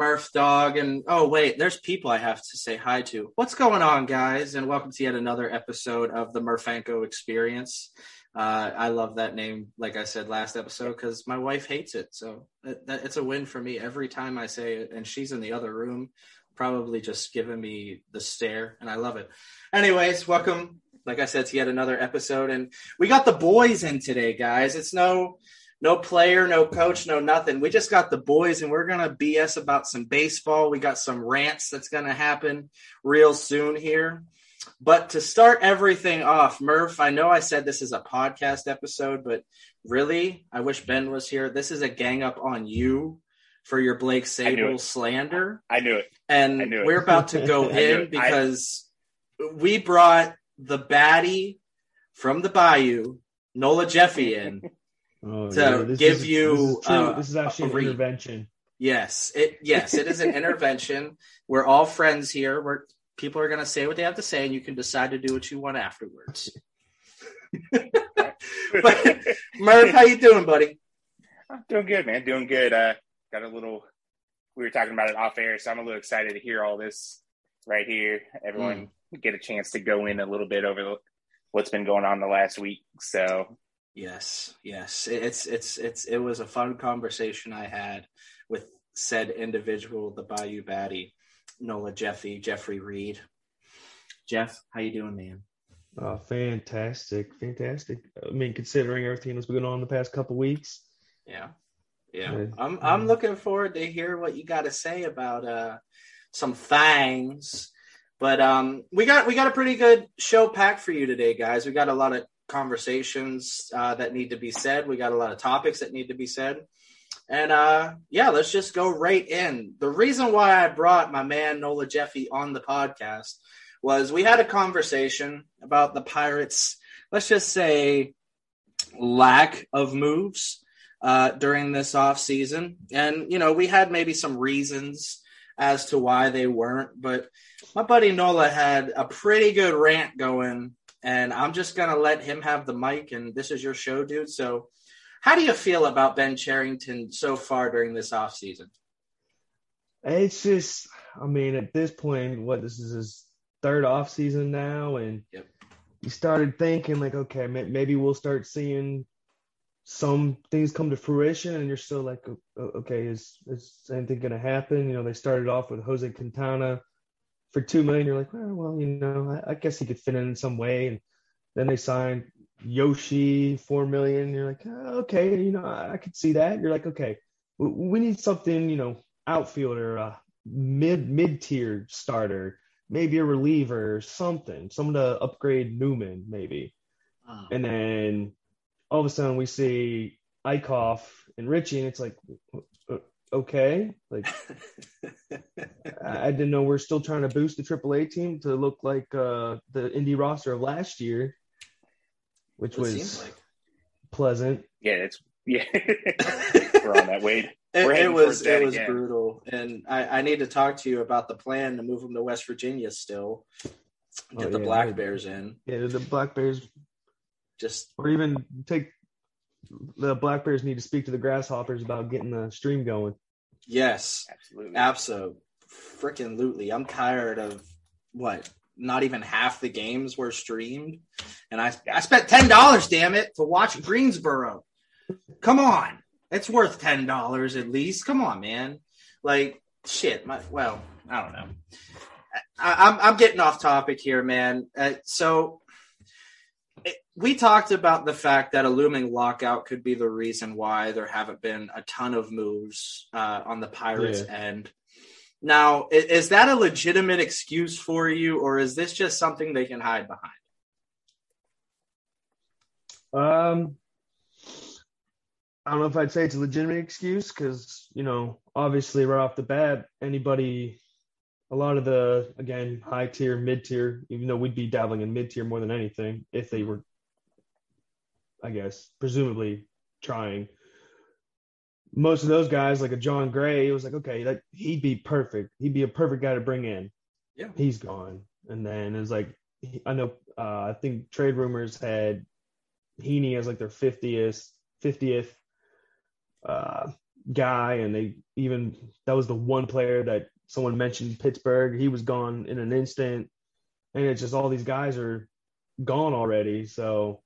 Murph Dog, and oh wait, there's people I have to say hi to. What's going on, guys? And welcome to yet another episode of the Murphanko Experience. Uh, I love that name, like I said last episode, because my wife hates it. So that, that, it's a win for me every time I say it, and she's in the other room, probably just giving me the stare, and I love it. Anyways, welcome, like I said, to yet another episode, and we got the boys in today, guys. It's no no player, no coach, no nothing. We just got the boys and we're going to BS about some baseball. We got some rants that's going to happen real soon here. But to start everything off, Murph, I know I said this is a podcast episode, but really, I wish Ben was here. This is a gang up on you for your Blake Sabol slander. I knew it. And knew it. we're about to go in because I... we brought the baddie from the Bayou, Nola Jeffy in. Oh, to yeah. give is, you This is, uh, this is actually a an intervention. Yes, it yes, it is an intervention. We're all friends here. We're people are going to say what they have to say, and you can decide to do what you want afterwards. but Murph, how you doing, buddy? I'm doing good, man. Doing good. Uh, got a little. We were talking about it off air, so I'm a little excited to hear all this right here. Everyone get a chance to go in a little bit over the, what's been going on the last week. So Yes, yes. It's it's it's it was a fun conversation I had with said individual, the Bayou Batty, Nola Jeffy, Jeffrey Reed. Jeff, how you doing, man? Oh, fantastic, fantastic. I mean, considering everything that's been going on the past couple weeks. Yeah, yeah. Yeah. I'm I'm looking forward to hear what you got to say about uh some things. But um, we got we got a pretty good show packed for you today, guys. We got a lot of conversations uh, that need to be said. We got a lot of topics that need to be said. And uh, yeah, let's just go right in. The reason why I brought my man Nola Jeffy on the podcast was we had a conversation about the Pirates, let's just say, lack of moves uh, during this off season. And, you know, we had maybe some reasons as to why they weren't, but my buddy Nola had a pretty good rant going and I'm just gonna let him have the mic. And this is your show, dude. So, how do you feel about Ben Cherington so far during this off season? It's just, I mean, at this point, what this is his third off season now, and Yep. you started thinking like, okay, maybe we'll start seeing some things come to fruition, and you're still like, okay, is is anything gonna happen? You know, they started off with Jose Quintana for two million. You're like, well, well, you know, I, I guess he could fit in in some way, and then they signed Yoshi four million. You're like, oh, okay, you know, I, I could see that. You're like, okay, we, we need something, you know, outfielder, uh, mid mid tier starter, maybe a reliever, or something, someone to upgrade Newman, maybe. And then all of a sudden we see Eickhoff and Richie, and it's like, okay, like I I didn't know we're still trying to boost the AAA team to look like uh, the indie roster of last year, which It was like. pleasant. yeah, it's yeah. we're on that Wade. It, it was towards that it was again. brutal, and I, I need to talk to you about the plan to move them to West Virginia. Still, get Oh, the yeah, Black. Bears in. Yeah, the Black Bears, Just or even take the Black Bears need to speak to the Grasshoppers about getting the stream going. yes, Absolutely. Abso, freaking lootly. I'm tired of what? Not even half the games were streamed, and I I spent ten dollars, damn it, to watch Greensboro. Come on, it's worth ten dollars at least. Come on, man. Like shit. My well, I don't know. I, I'm I'm getting off topic here, man. Uh, so. We talked about the fact that a looming lockout could be the reason why there haven't been a ton of moves uh, on the Pirates Yeah. end. Now, i- is that a legitimate excuse for you, or is this just something they can hide behind? Um, I don't know if I'd say it's a legitimate excuse because you know, obviously, right off the bat, anybody, a lot of the again high tier, mid tier, even though we'd be dabbling in mid tier more than anything if they were, I guess, presumably trying. Most of those guys, like a Jon Gray, it was like, okay, that he'd be perfect. He'd be a perfect guy to bring in. Yeah. He's gone, and then it's like, I know, uh, I think trade rumors had Heaney as like their 50th, 50th. Uh, guy, and they even that was the one player that someone mentioned Pittsburgh. He was gone in an instant, and it's just all these guys are gone already. So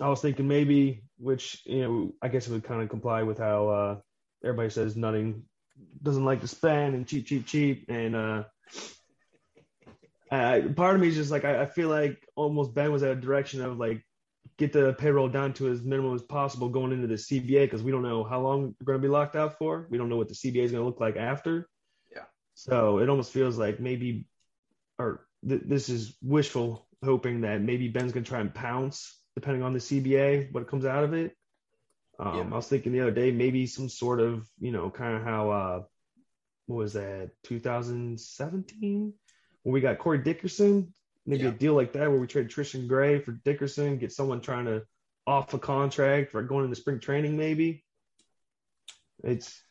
I was thinking maybe, which you know, I guess it would kind of comply with how uh, everybody says Nutting doesn't like to spend and cheap, cheap, cheap, and uh, uh, part of me is just like I, I feel like almost Ben was at a direction of like get the payroll down to as minimum as possible going into the CBA because we don't know how long we're going to be locked out for. We don't know what the CBA is going to look like after. So it almost feels like maybe, or th- this is wishful hoping that maybe Ben's going to try and pounce depending on the CBA, what comes out of it. Um, yeah. I was thinking the other day, maybe some sort of, you know, kind of how, uh, what was that, 2017? When we got Corey Dickerson, maybe yeah. a deal like that where we trade Tristan Gray for Dickerson, get someone trying to off a contract for going into spring training, maybe. It's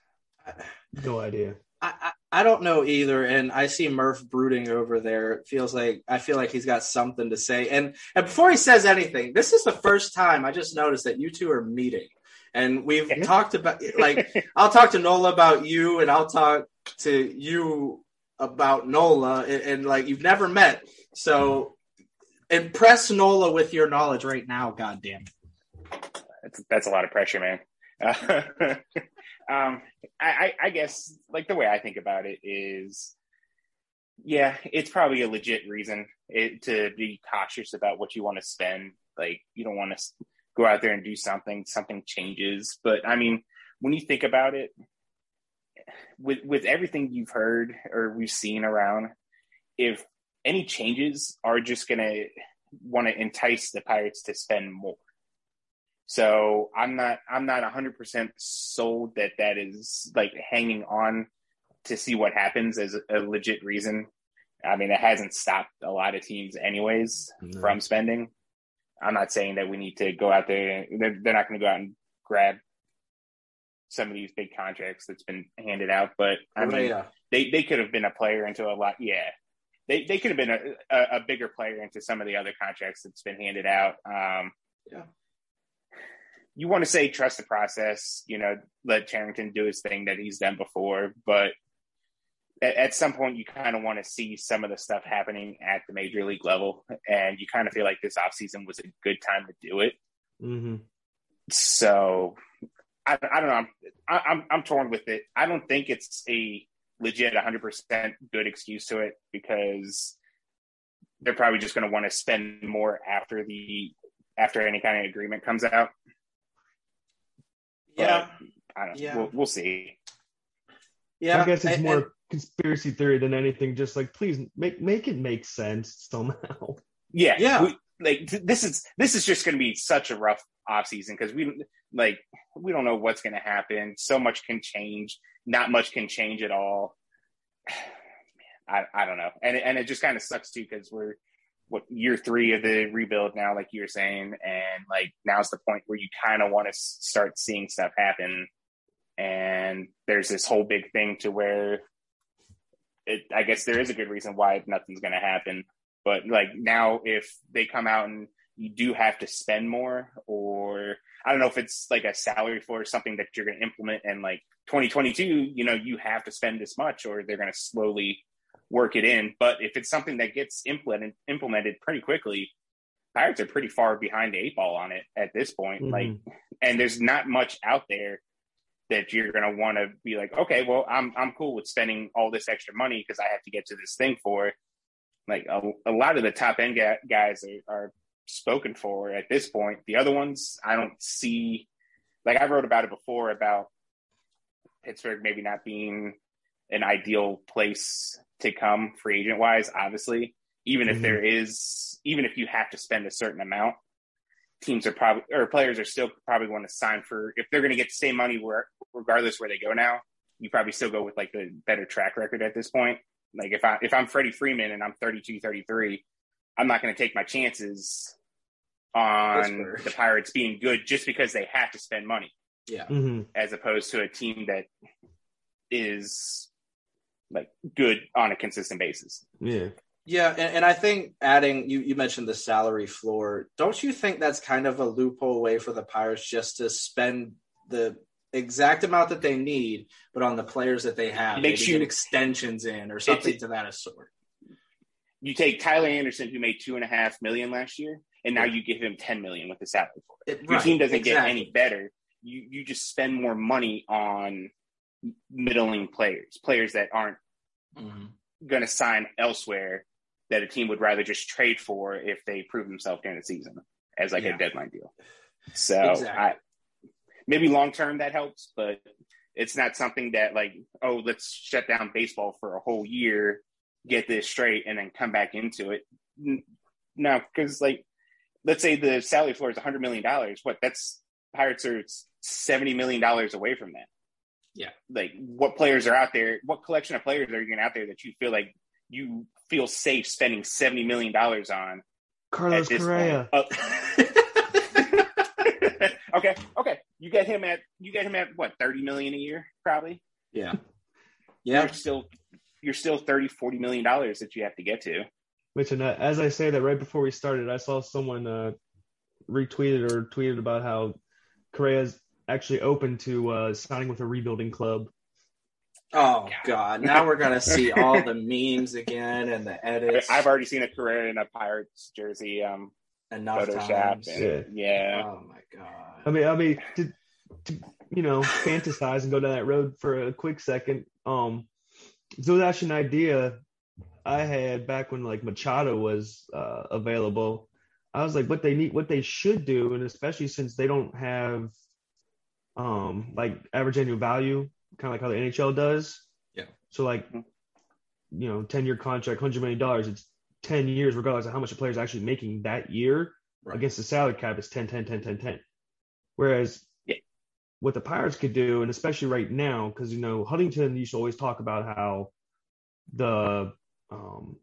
no idea. I, I don't know either, and I see Murph brooding over there. It feels like I feel like he's got something to say. And and before he says anything, this is the first time I just noticed that you two are meeting, and we've talked about like I'll talk to Nola about you, and I'll talk to you about Nola, and, and like you've never met, so impress Nola with your knowledge right now. God damn it. That's that's a lot of pressure, man. Uh, um, I, I guess like the way I think about it is, yeah, it's probably a legit reason it, to be cautious about what you want to spend. Like you don't want to go out there and do something, something changes. But I mean, when you think about it, with with everything you've heard or we've seen around, if any changes are just gonna want to entice the Pirates to spend more. So I'm not I'm not 100% sold that that is like hanging on to see what happens as a legit reason. I mean, it hasn't stopped a lot of teams anyways no. from spending. I'm not saying that we need to go out there. They're, they're not going to go out and grab some of these big contracts that's been handed out, but I mean, yeah. they, they could have been a player into a lot. Yeah. They, they could have been a, a, a bigger player into some of the other contracts that's been handed out. Um, yeah you want to say trust the process, you know, let Cherington do his thing that he's done before, but at, at some point you kind of want to see some of the stuff happening at the major league level, and you kind of feel like this offseason was a good time to do it. Mm-hmm. So I, I, don't know. I'm, I, I'm I'm torn with it. I don't think it's a legit 100% good excuse to it because they're probably just going to want to spend more after the after any kind of agreement comes out. Yeah, I don't. Yeah. We'll, we'll see. Yeah, I guess it's and, more and, conspiracy theory than anything. Just like, please make make it make sense somehow. Yeah, yeah. We, like this is this is just going to be such a rough off season because we like we don't know what's going to happen. So much can change. Not much can change at all. I I don't know, and and it just kind of sucks too because we're what year three of the rebuild now, like you were saying, and like now's the point where you kind of want to start seeing stuff happen. And there's this whole big thing to where it, I guess there is a good reason why nothing's going to happen. But like now, if they come out and you do have to spend more, or I don't know if it's like a salary for something that you're going to implement and like 2022, you know, you have to spend this much, or they're going to slowly work it in. But if it's something that gets implemented implemented pretty quickly, Pirates are pretty far behind the eight ball on it at this point. Mm-hmm. Like, and there's not much out there that you're going to want to be like, okay, well, I'm I'm cool with spending all this extra money because I have to get to this thing for. Like a, a lot of the top end ga- guys are, are spoken for at this point. The other ones, I don't see. Like I wrote about it before about Pittsburgh maybe not being an ideal place to come free agent wise, obviously. Even mm-hmm. if there is, even if you have to spend a certain amount, teams are probably, or players are still probably going to sign for, if they're going to get the same money where, regardless where they go now, you probably still go with like the better track record at this point. Like if I, if I'm Freddie Freeman and I'm 32, 33, I'm not going to take my chances on the Pirates being good just because they have to spend money. Yeah. Mm-hmm. As opposed to a team that is like good on a consistent basis. Yeah. Yeah, and, and, I think adding you, you mentioned the salary floor. Don't you think that's kind of a loophole way for the Pirates just to spend the exact amount that they need, but on the players that they have, Makes maybe you- get extensions in or something to that sort. You take Tyler Anderson, who made two and a half million last year, and now you give him ten million with the salary for it. It- Your right, team doesn't get any better. You you just spend more money on middling players, players that aren't Mhm. going to sign elsewhere that a team would rather just trade for if they prove themselves during the season as like Yeah. a deadline deal. So I, maybe long term that helps, but it's not something that like, oh, let's shut down baseball for a whole year, get this straight, and then come back into it. No, because like, let's say the salary floor is hundred million dollars. What? That's Pirates are seventy million dollars away from that. Yeah. Like, what players are out there? What collection of players are you going out there that you feel like you feel safe spending seventy million dollars on Carlos at Correa. point? Oh. okay, okay. You get him at you get him at what thirty million a year, probably. yeah. Yeah. You're still you're still 30 40 million dollars that you have to get to. Which, and uh, as I say that right before we started, I saw someone uh, retweeted or tweeted about how Correa's actually open to uh, signing with a rebuilding club. Oh Yeah. God! Now we're gonna see all the memes again and the edits. I've already seen a Correa in a Pirates jersey um enough Photoshop. times. and- yeah. Oh my God! I mean, I mean, to, to you know, fantasize and go down that road for a quick second. Um, so it was actually an idea I had back when like Machado was uh, available. I was like, what they need, what they should do, and especially since they don't have, um, like average annual value, kind of like how the NHL does. Yeah. So like, you know, ten year contract, hundred million dollars. It's ten years, regardless of how much a player is actually making that year Right. against the salary cap is 10 10 10 10 10 whereas Yeah. what the pirates could do and especially right now because you know huntington used to always talk about how the um,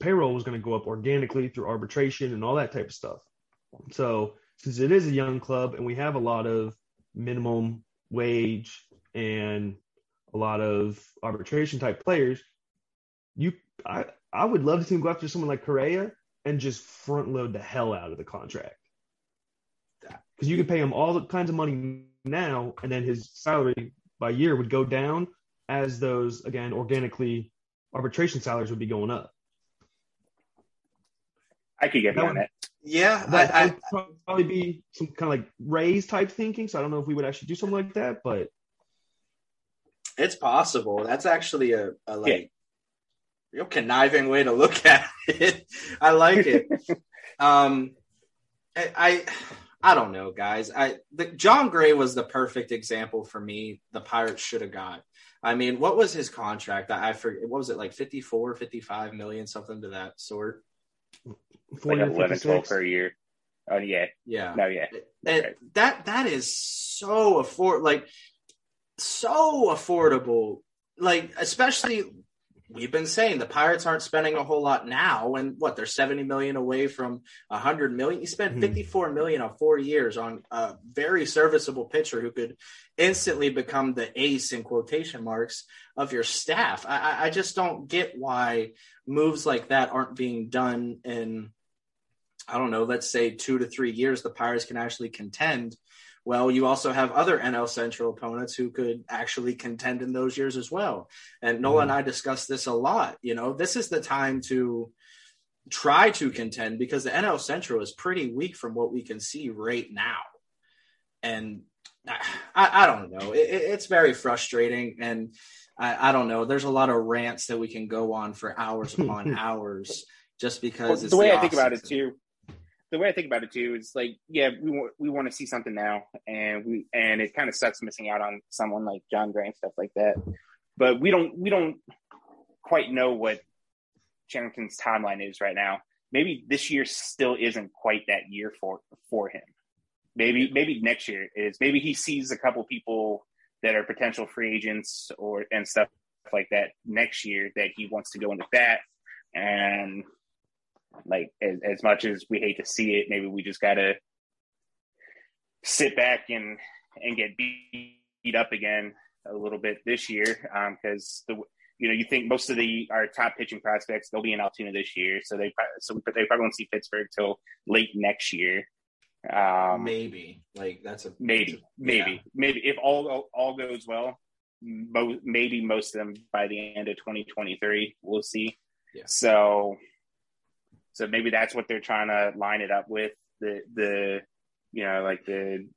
payroll was going to go up organically through arbitration and all that type of stuff so since it is a young club and we have a lot of minimum wage and a lot of arbitration type players you i i would love to see him go after someone like correa and just front load the hell out of the contract. Because you could pay him all the kinds of money now, and then his salary by year would go down as those again organically arbitration salaries would be going up. I could get That behind would- that. Yeah, That I, I, would probably be some kind of like raise type thinking. So I don't know if we would actually do something like that, but it's possible. That's actually a, a like Yeah. real conniving way to look at it. I like it. um, I, I I don't know, guys. I the, Jon Gray was the perfect example for me. The Pirates should have got. I mean, what was his contract? I, I forget. What was it like 54, 55 million, something to that sort? Like 40 or 11, 12 per year. Oh yeah. Yeah. No, yeah. And Right. that that is so afford like so affordable. Like especially we've been saying the Pirates aren't spending a whole lot now, and what they're seventy million away from a hundred million. You spent Mhm. fifty four million on four years on a very serviceable pitcher who could instantly become the ace in quotation marks of your staff. I- I just don't get why moves like that aren't being done in I don't know, let's say two to three years, the Pirates can actually contend. Well, you also have other NL Central opponents who could actually contend in those years as well. And Nola and mm-hmm. I discussed this a lot. You know, this is the time to try to contend because the NL Central is pretty weak from what we can see right now. And I, I don't know. It- it's very frustrating. And I, I don't know. There's a lot of rants that we can go on for hours upon hours just because Well, it's the way the I think about it too, the way I think about it too is like, yeah, we want we want to see something now, and we and it kind of sucks missing out on someone like Jon Gray and stuff like that. But we don't we don't quite know what Cherington's timeline is right now. Maybe this year still isn't quite that year for for him. Maybe maybe next year is. Maybe he sees a couple people that are potential free agents or and stuff like that next year that he wants to go into that and like as, as much as we hate to see it maybe we just gotta sit back and and get beat up again a little bit this year um, because the you know you think most of the our top pitching prospects they'll be in Altoona this year. So they so they probably won't see Pittsburgh till late next year Um, maybe like that's a maybe, maybe, yeah. maybe if all all goes well, mo- maybe most of them by the end of 2023. We'll see. Yeah. So, so maybe that's what they're trying to line it up with the the you know like the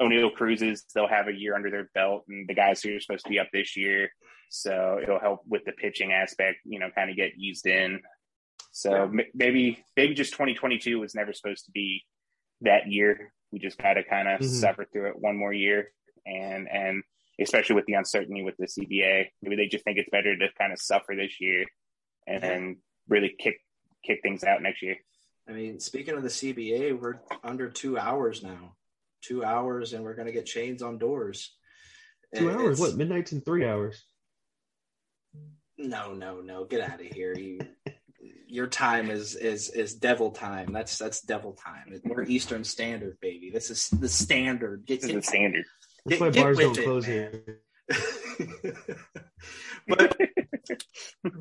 Oneil Cruzes. They'll have a year under their belt, and the guys who are supposed to be up this year. So it'll help with the pitching aspect. You know, kind of get eased in. So Yeah. m- maybe maybe just 2022 was never supposed to be that year. We just got to kind of Mhm. suffer through it one more year, and and especially with the uncertainty with the CBA, maybe they just think it's better to kind of suffer this year and then really kick kick things out next year. I mean, speaking of the CBA, we're under two hours now. Two hours, and we're going to get chains on doors. Two It- hours? What? Midnight's in three hours. No, no, no. Get out of here. You, your time is is is devil time. That's that's devil time. We're Eastern Standard, baby. This is the standard. Get, This is get, the standard. That's why bars with don't it, close man. here. but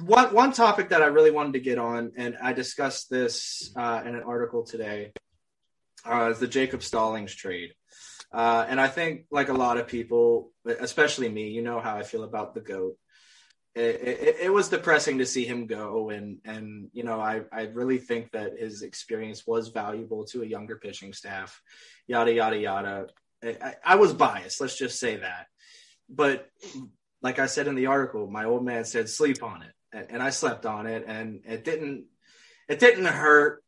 one one topic that I really wanted to get on, and I discussed this uh, in an article today, uh, is the Jacob Stallings trade. Uh, and I think, like a lot of people, especially me, you know how I feel about the goat. It, it, it was depressing to see him go, and and you know I I really think that his experience was valuable to a younger pitching staff, yada yada yada. I, I was biased, let's just say that, but like I said in the article, my old man said sleep on it, and, and I slept on it, and it didn't it didn't hurt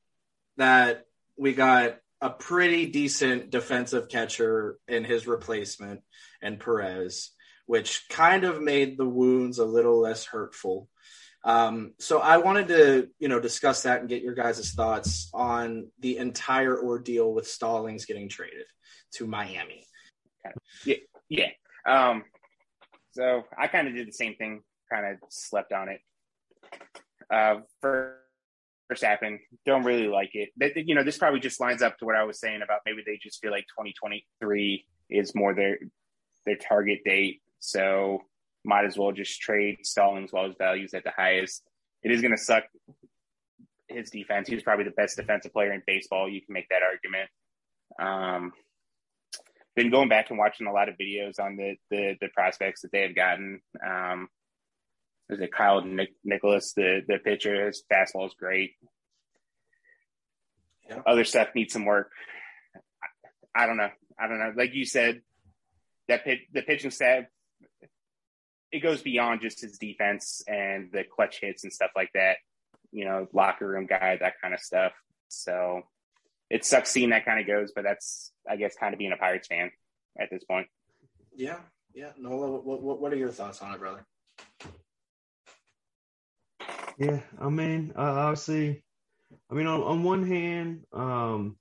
that we got a pretty decent defensive catcher in his replacement and Perez, which kind of made the wounds a little less hurtful. Um, so I wanted to, you know, discuss that and get your guys' thoughts on the entire ordeal with Stallings getting traded to Miami. Yeah. Um, so I kind of did the same thing, kind of slept on it. Uh, first happened, don't really like it. You know, this probably just lines up to what I was saying about maybe they just feel like 2023 is more their their target date. So might as well just trade Stallings while his value's at the highest. It is going to suck his defense. He was probably the best defensive player in baseball. You can make that argument. Um, been going back and watching a lot of videos on the the, the prospects that they have gotten. Um, there's a Kyle Nic- Nicolas, the the pitcher. His fastball is great. Yeah. Other stuff needs some work. I, I don't know. I don't know. Like you said, that pit, the pitching staff it goes beyond just his defense and the clutch hits and stuff like that. You know, locker room guy, that kind of stuff. So it sucks seeing that kind of goes, but that's I guess kind of being a Pirates fan at this point. Yeah, yeah. Nola, what, what, what are your thoughts on it, brother? Yeah, I mean, uh, obviously, I mean, on, on one hand, um,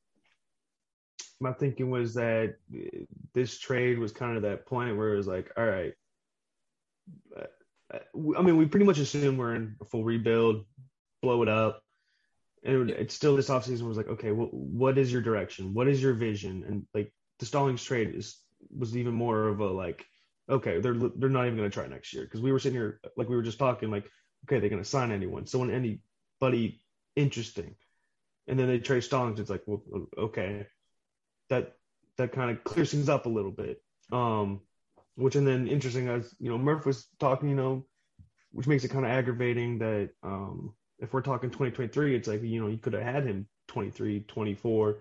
my thinking was that uh, this trade was kind of that point where it was like, all right, I mean, we pretty much assume we're in a full rebuild, blow it up. And it's still this offseason was like, okay, well, what is your direction? What is your vision? And like the Stallings trade is was even more of a like, okay, they're they're not even going to try next year because we were sitting here like we were just talking like, okay, they're going to sign anyone, someone anybody interesting, and then they trade Stallings. It's like, well, okay, that that kind of clears things up a little bit. Um, which and then interesting as you know Murph was talking, you know, which makes it kind of aggravating that um if we're talking 2023, it's like you know you could have had him 23, 24,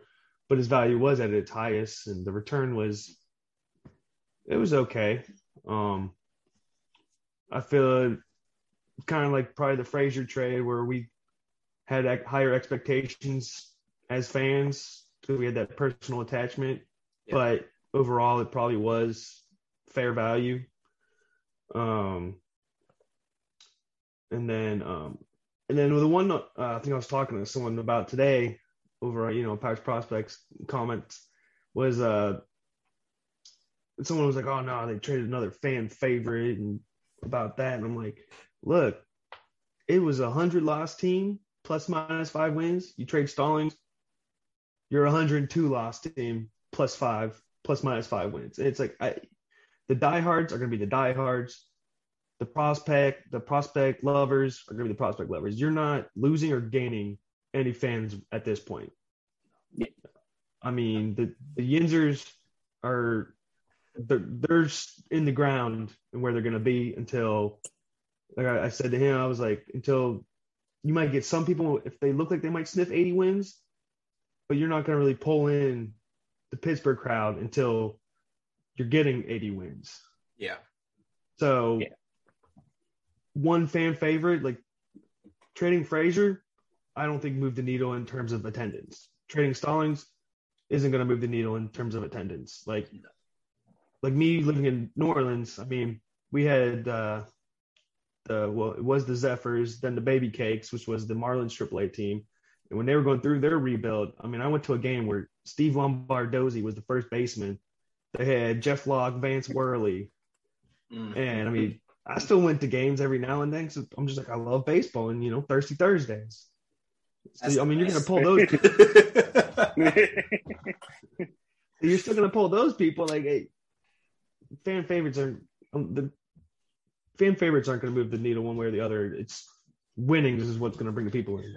but his value was at its highest and the return was it was okay. Um, I feel kind of like probably the Frazier trade where we had higher expectations as fans because we had that personal attachment, Yeah. but overall it probably was fair value. Um, and then, um, and then the one uh, I think I was talking to someone about today over, you know, Pirates prospects comments was uh, someone was like, "Oh no, they traded another fan favorite," and about that, and I'm like, "Look, it was a hundred loss team plus minus five wins. You trade Stallings, you're a hundred and two loss team plus five plus minus five wins. And it's like I, the diehards are going to be the diehards. The prospect, the prospect lovers are going to be the prospect lovers. You're not losing or gaining any fans at this point. Yeah. I mean, the the Yinzers are they're, they're in the ground and where they're going to be until, like I, I said to him, I was like, until you might get some people if they look like they might sniff 80 wins, but you're not going to really pull in the Pittsburgh crowd until you're getting 80 wins. Yeah. So Yeah. one fan favorite, like trading Frazier, I don't think moved the needle in terms of attendance. Trading Stallings isn't going to move the needle in terms of attendance. Like, like me living in New Orleans, I mean, we had uh, the well, it was the Zephyrs, then the Baby Cakes, which was the Marlins AAA team. And when they were going through their rebuild, I mean, I went to a game where Steve Lombardozzi was the first baseman. They had Jeff Locke, Vance Worley, Mm. and I mean, I still went to games every now and then. So I'm just like, I love baseball, and you know, Thirsty Thursdays. So, I mean, you're gonna pull those. You're still gonna pull those people. Like, hey, fan favorites are um, the fan favorites aren't gonna move the needle one way or the other. It's winning This is what's gonna bring the people in.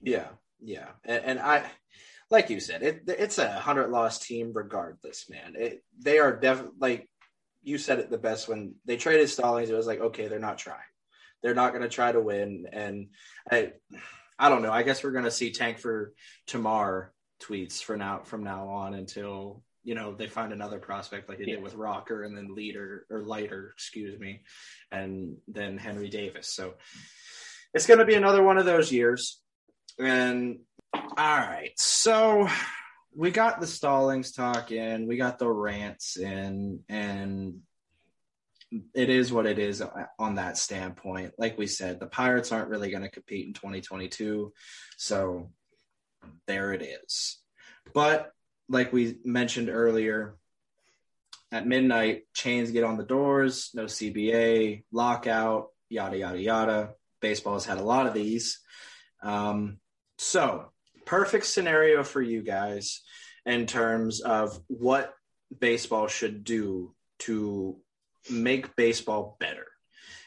Yeah, yeah, and, and I, like you said, it it's a hundred loss team regardless, man. It, they are definitely like you said it the best when they traded Stallings. It was like, okay, they're not trying, they're not going to try to win, and I, I don't know. I guess we're going to see Tank for Termarr tweets for now from now on until you know they find another prospect like they Yeah. did with Rocker and then Leader or Leiter, excuse me, and then Henry Davis. So it's going to be another one of those years. And all right, so we got the Stallings talk in, we got the rants in, and it is what it is on that standpoint. Like we said, the Pirates aren't really going to compete in 2022, so there it is. But like we mentioned earlier, at midnight, chains get on the doors, no CBA, lockout, yada yada yada. Baseball has had a lot of these. Um, so, perfect scenario for you guys in terms of what baseball should do to make baseball better.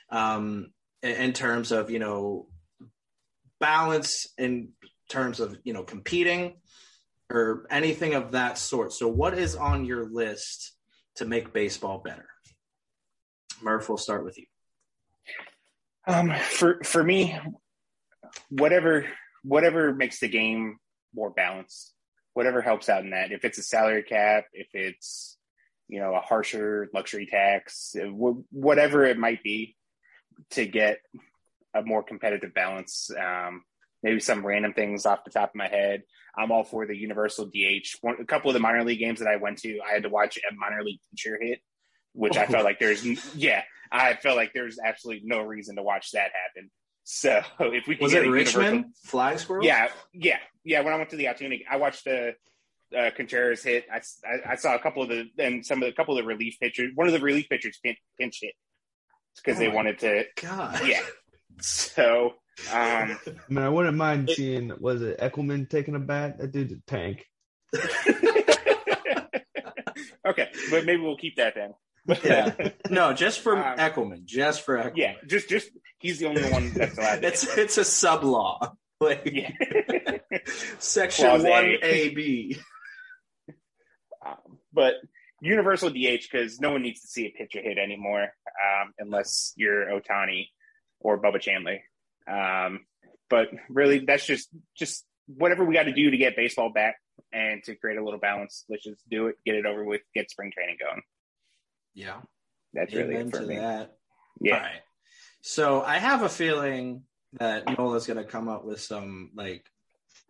Um, in, terms of, you know, balance, in terms of, you know, competing or anything of that sort. So, what is on your list to make baseball better? Murph, we'll start with you. Um, for for me, whatever whatever makes the game more balanced, whatever helps out in that. If it's a salary cap, if it's you know a harsher luxury tax, whatever it might be, to get a more competitive balance. Um, maybe some random things off the top of my head. I'm all for the universal DH. One, a couple of the minor league games that I went to, I had to watch a minor league pitcher hit, which I felt like there's yeah, I felt like there's absolutely no reason to watch that happen. So if we can Was get it a Richmond universal- Flag Squirrel? yeah, yeah, yeah. When I went to the Altoona, I watched the uh, Contreras hit. I, I, I saw a couple of the and some of the couple of the relief pitchers. One of the relief pitchers pinch, pinch hit because Oh they wanted to. God. Yeah. So um, I mean, I wouldn't mind seeing was it Eckelman taking a bat? That dude's a tank. okay, but maybe we'll keep that then. Yeah. No, just for Um, Eckelman. Just for Eckelman. yeah, just just he's the only one that's allowed. To it's it's a sub law. Like yeah. section one A B. Um, but universal DH because no one needs to see a pitcher hit anymore um, unless you're Ohtani or Bubba Chandler. Um, but really, that's just just whatever we got to do to get baseball back and to create a little balance. Let's just do it, get it over with, get spring training going. Yeah. That's really it for to me. that. Yeah. All right. So I have a feeling that Nola's gonna come up with some like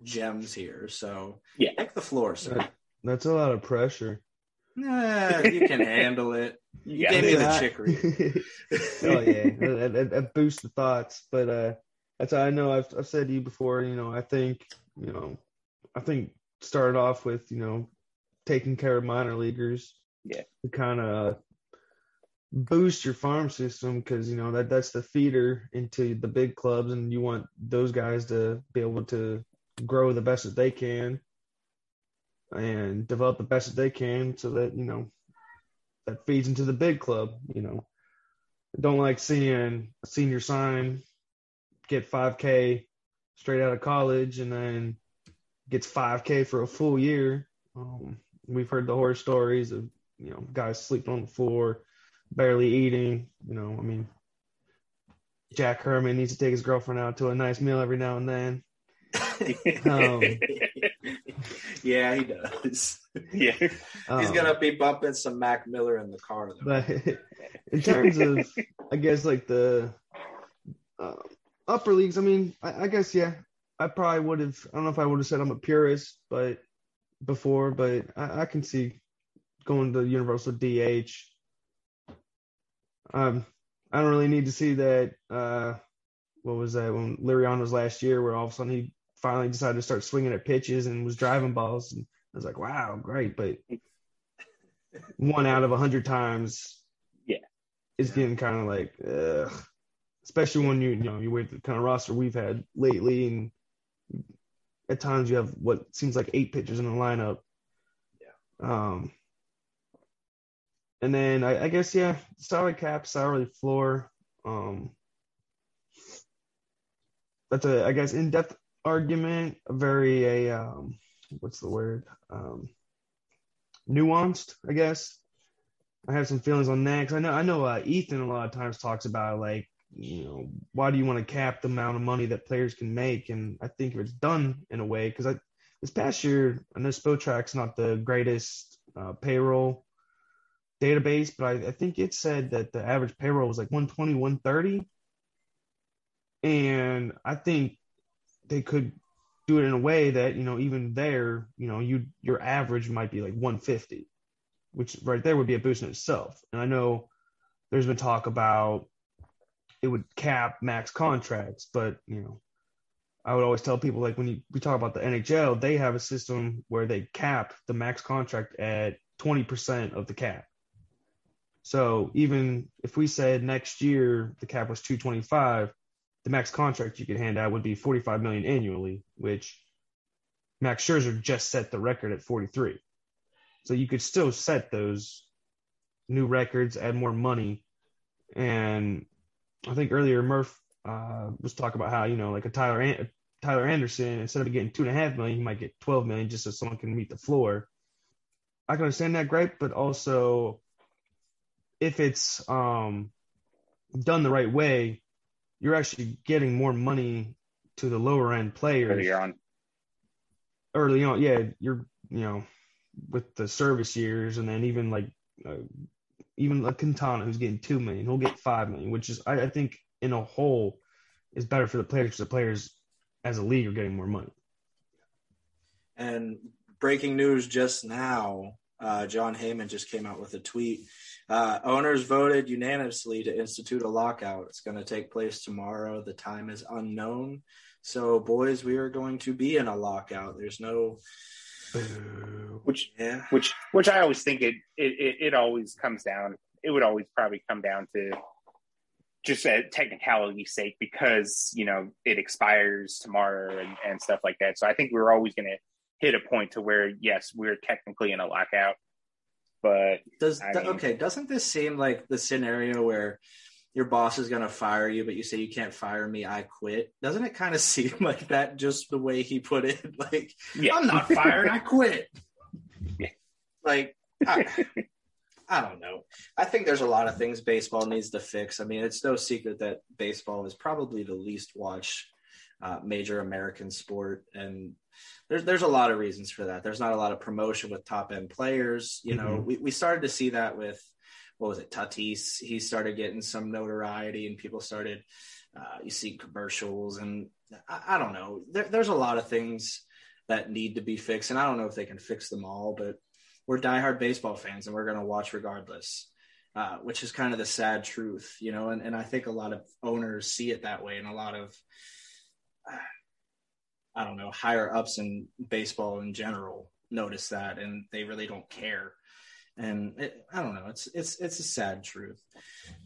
gems here. So Yeah. take the floor, sir. That- That's a lot of pressure. Nah, you can handle it. You Yeah. gave me the Yeah. chicory. oh yeah, that, that, that boosts the thoughts. But uh, that's I know I've I've said to you before. You know, I think you know, I think started off with you know taking care of minor leaguers. Yeah. To kind of boost your farm system because you know that that's the feeder into the big clubs, and you want those guys to be able to grow the best that they can and develop the best that they can so that you know that feeds into the big club you know don't like seeing a senior sign get 5k straight out of college and then gets 5K for a full year. Um, we've heard the horror stories of you know guys sleeping on the floor, barely eating. You know, I mean, Jack Herman needs to take his girlfriend out to a nice meal every now and then. um, yeah, he does. Yeah, he's um, gonna be bumping some Mac Miller in the car though. But in terms of, I guess like the uh, upper leagues, I mean, I, I guess yeah, I probably would have. I don't know if I would have said I'm a purist, but before, but I, I can see going to universal DH. Um, I don't really need to see that. Uh, what was that when Liriano's last year, where all of a sudden he finally decided to start swinging at pitches and was driving balls, and I was like, wow, great, but one out of a hundred times, Yeah. it's getting kind of like, ugh. especially when you you know you with the kind of roster we've had lately, and at times you have what seems like eight pitchers in the lineup. Yeah. Um. And then I, I guess yeah, salary cap, salary floor. Um. That's a I guess in depth argument, a very a um what's the word um nuanced I guess. I have some feelings on that because I know I know uh, Ethan a lot of times talks about like you know why do you want to cap the amount of money that players can make and I think if it's done in a way because I this past year I know Spotrac's not the greatest uh, payroll database but I, I think it said that the average payroll was like 120 130 and I think they could do it in a way that you know even there you know you your average might be like 150 which right there would be a boost in itself. And i know there's been talk about it would cap max contracts but you know i would always tell people like when you, we talk about the nhl they have a system where they cap the max contract at 20% of the cap so even if we said next year the cap was 225 the max contract you could hand out would be 45 million annually, which Max Scherzer just set the record at 43. So you could still set those new records, add more money. And I think earlier Murph uh, was talking about how, you know, like a Tyler An- Tyler Anderson, instead of getting two and a half million, he might get 12 million just so someone can meet the floor. I can understand that great, but also if it's um, done the right way, you're actually getting more money to the lower end players earlier on. early on. Yeah, you're you know with the service years, and then even like uh, even like Quintana, who's getting two million, he'll get five million, which is I, I think in a whole is better for the players because the players as a league are getting more money. And breaking news just now, uh, Jon Heyman just came out with a tweet. Uh, owners voted unanimously to institute a lockout. It's going to take place tomorrow. The time is unknown. So, boys, we are going to be in a lockout. There's no. Which, Yeah. which, which I always think it, it, it, it always comes down. It would always probably come down to just a technicality sake because you know it expires tomorrow and, and stuff like that. So I think we're always going to hit a point to where yes, we're technically in a lockout, but Does I mean- okay? Doesn't this seem like the scenario where your boss is going to fire you, but you say you can't fire me, I quit? Doesn't it kind of seem like that? Just the way he put it, like yeah, I'm not fired, I quit. Yeah. Like I, I don't know. I think there's a lot of things baseball needs to fix. I mean, it's no secret that baseball is probably the least watched uh, major American sport, and there's there's a lot of reasons for that. There's not a lot of promotion with top end players. You know, Mhm. we we started to see that with what was it, Tatis? He started getting some notoriety, and people started. Uh, you see commercials, and I, I don't know. There, there's a lot of things that need to be fixed, and I don't know if they can fix them all, but we're diehard baseball fans, and we're going to watch regardless. Uh, which is kind of the sad truth, you know, and, and I think a lot of owners see it that way, and a lot of I don't know, higher ups in baseball in general notice that and they really don't care. And it, I don't know, it's it's it's a sad truth.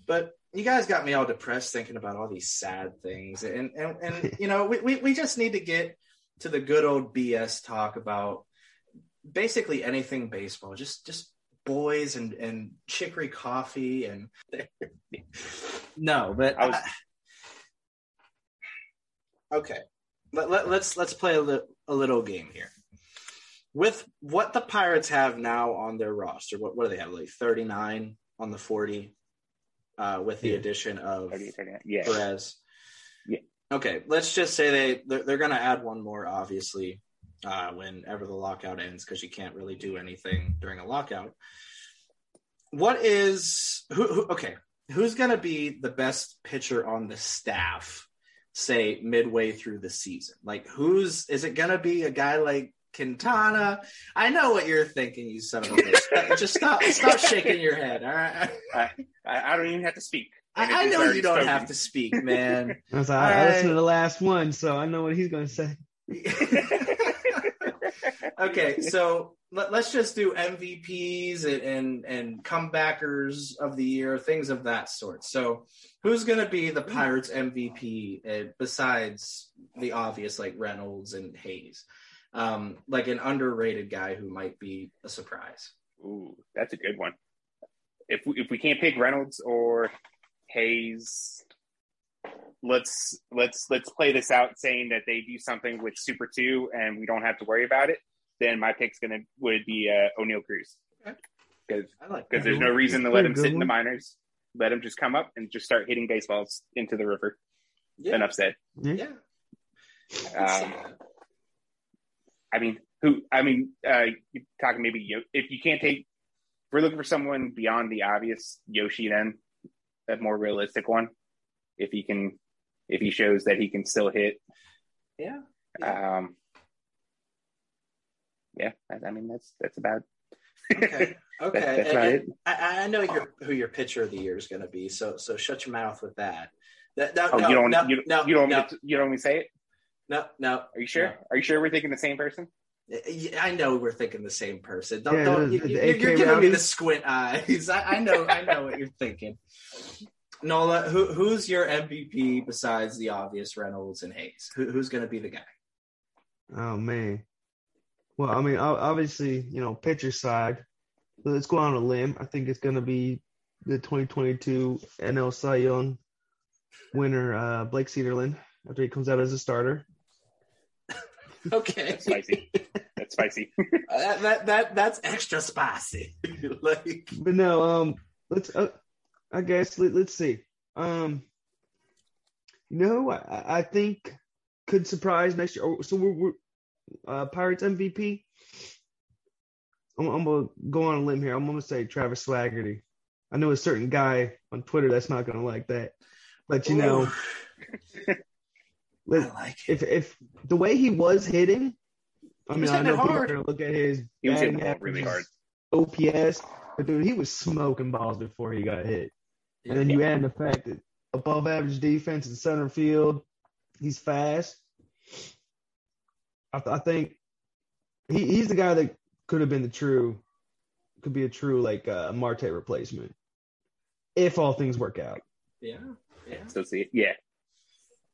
But you guys got me all depressed thinking about all these sad things. And and, and you know, we, we, we just need to get to the good old BS talk about basically anything baseball. Just just boys and and chicory coffee and no, but I was- I- okay. let, let, let's let's play a, li- a little game here. With what the Pirates have now on their roster, what what do they have? Like thirty nine on the forty, uh, with the Yeah. addition of 30, 30, yeah. Perez. Yeah. Okay, let's just say they they're, they're going to add one more, obviously, uh, whenever the lockout ends, because you can't really do anything during a lockout. What is who? who okay, who's going to be the best pitcher on the staff? Say midway through the season, like who's is it going to be a guy like Quintana? I know what you're thinking, you son of a bitch. just stop stop shaking your head. All right. I, I don't even have to speak. I, I know you don't spoken. have to speak, man. I was like, I, I listened to the last one, so I know what he's going to say. okay, so let, us just do MVPs and, and and comebackers of the year, things of that sort. So, who's going to be the Pirates MVP uh, besides the obvious like Reynolds and Hayes? Um, like an underrated guy who might be a surprise. Ooh, that's a good one. If we, if we can't pick Reynolds or Hayes, let's let's let's play this out saying that they do something with Super Two and we don't have to worry about it. Then my pick's gonna would be uh, Oneil Cruz because I like because there's no reason to let him Good sit in the minors. Let him just come up and just start hitting baseballs into the river. Yeah, Enough said. Yeah. yeah. I Um. I mean, who? I mean, uh, you're talking maybe Yo- if you can't take, if we're looking for someone beyond the obvious. Yoshi, then a more realistic one. If he can, if he shows that he can still hit, yeah. um, yeah. I, I mean, that's that's about. Okay. Okay. That's- that's And- about and it. I, I know your, who your pitcher of the year is going to be. So so shut your mouth with that. That, that Oh, no, you don't. no, you, no, you don't. no, want me to- you don't want me to say it. no, no. Are you sure? No. Are you sure we're thinking the same person? I know we're thinking the same person. Don't, Yeah, don't, you, the you- AK you're giving me the squint eyes. I, I know, I know what you're thinking. Nola, who, who's your MVP besides the obvious Reynolds and Hayes? Who, who's going to be the guy? Oh man. Well, I mean, obviously, you know, pitcher side. Let's go on a limb. I think it's going to be the 2022 NL Cy Young winner, uh, Blake Cederlind, after he comes out as a starter. Okay, That's spicy. that's spicy. that, that that that's extra spicy. like, But no, um, let's. Uh, I guess let, let's see. Um, you know, I, I think could surprise next year. Oh, So we're, we're uh, Pirates MVP. I'm, I'm gonna go on a limb here. I'm gonna say Travis Swaggerty. I know a certain guy on Twitter that's not gonna like that, but you know, ooh, I let- like it. if if the way he was hitting, I mean, I know it people are gonna look at his He was batting hitting really hard. OPS, but dude, he was smoking balls before he got hit. And then you add in the fact that above average defense in center field, he's fast. I, th- I think he, he's the guy that could have been the true, could be a true like uh, Marte replacement if all things work out. Yeah, yeah, So see, yeah,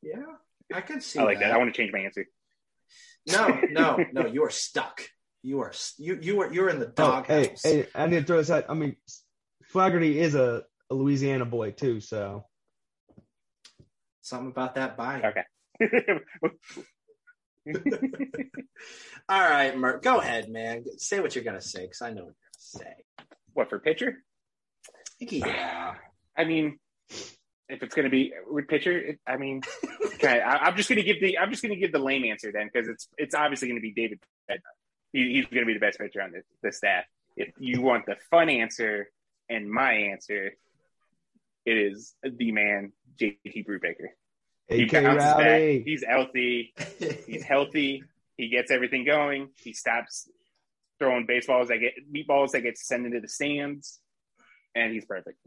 yeah. I can see. I like that. I want to change my answer. No, no, no. You are stuck. You are you you are you're in the Oh, hey, doghouse. hey, I need to throw this out. I mean, Swaggerty is a, a Louisiana boy too, so Something about that bite. Okay. All right, Mert, go ahead, man. Say what you're gonna say, because I know what you're gonna say. what for pitcher? Yeah. I mean, if it's going to be with pitcher, it, I mean, okay, I, I'm just going to give the I'm just going to give the lame answer then because it's it's obviously going to be David. He, he's going to be the best pitcher on the, the staff. If you want the fun answer and my answer, it is the man JT Brubaker. He AK bounces back. He's healthy. He's healthy. He gets everything going. He stops throwing baseballs that get meatballs that get sent into the stands, and he's perfect.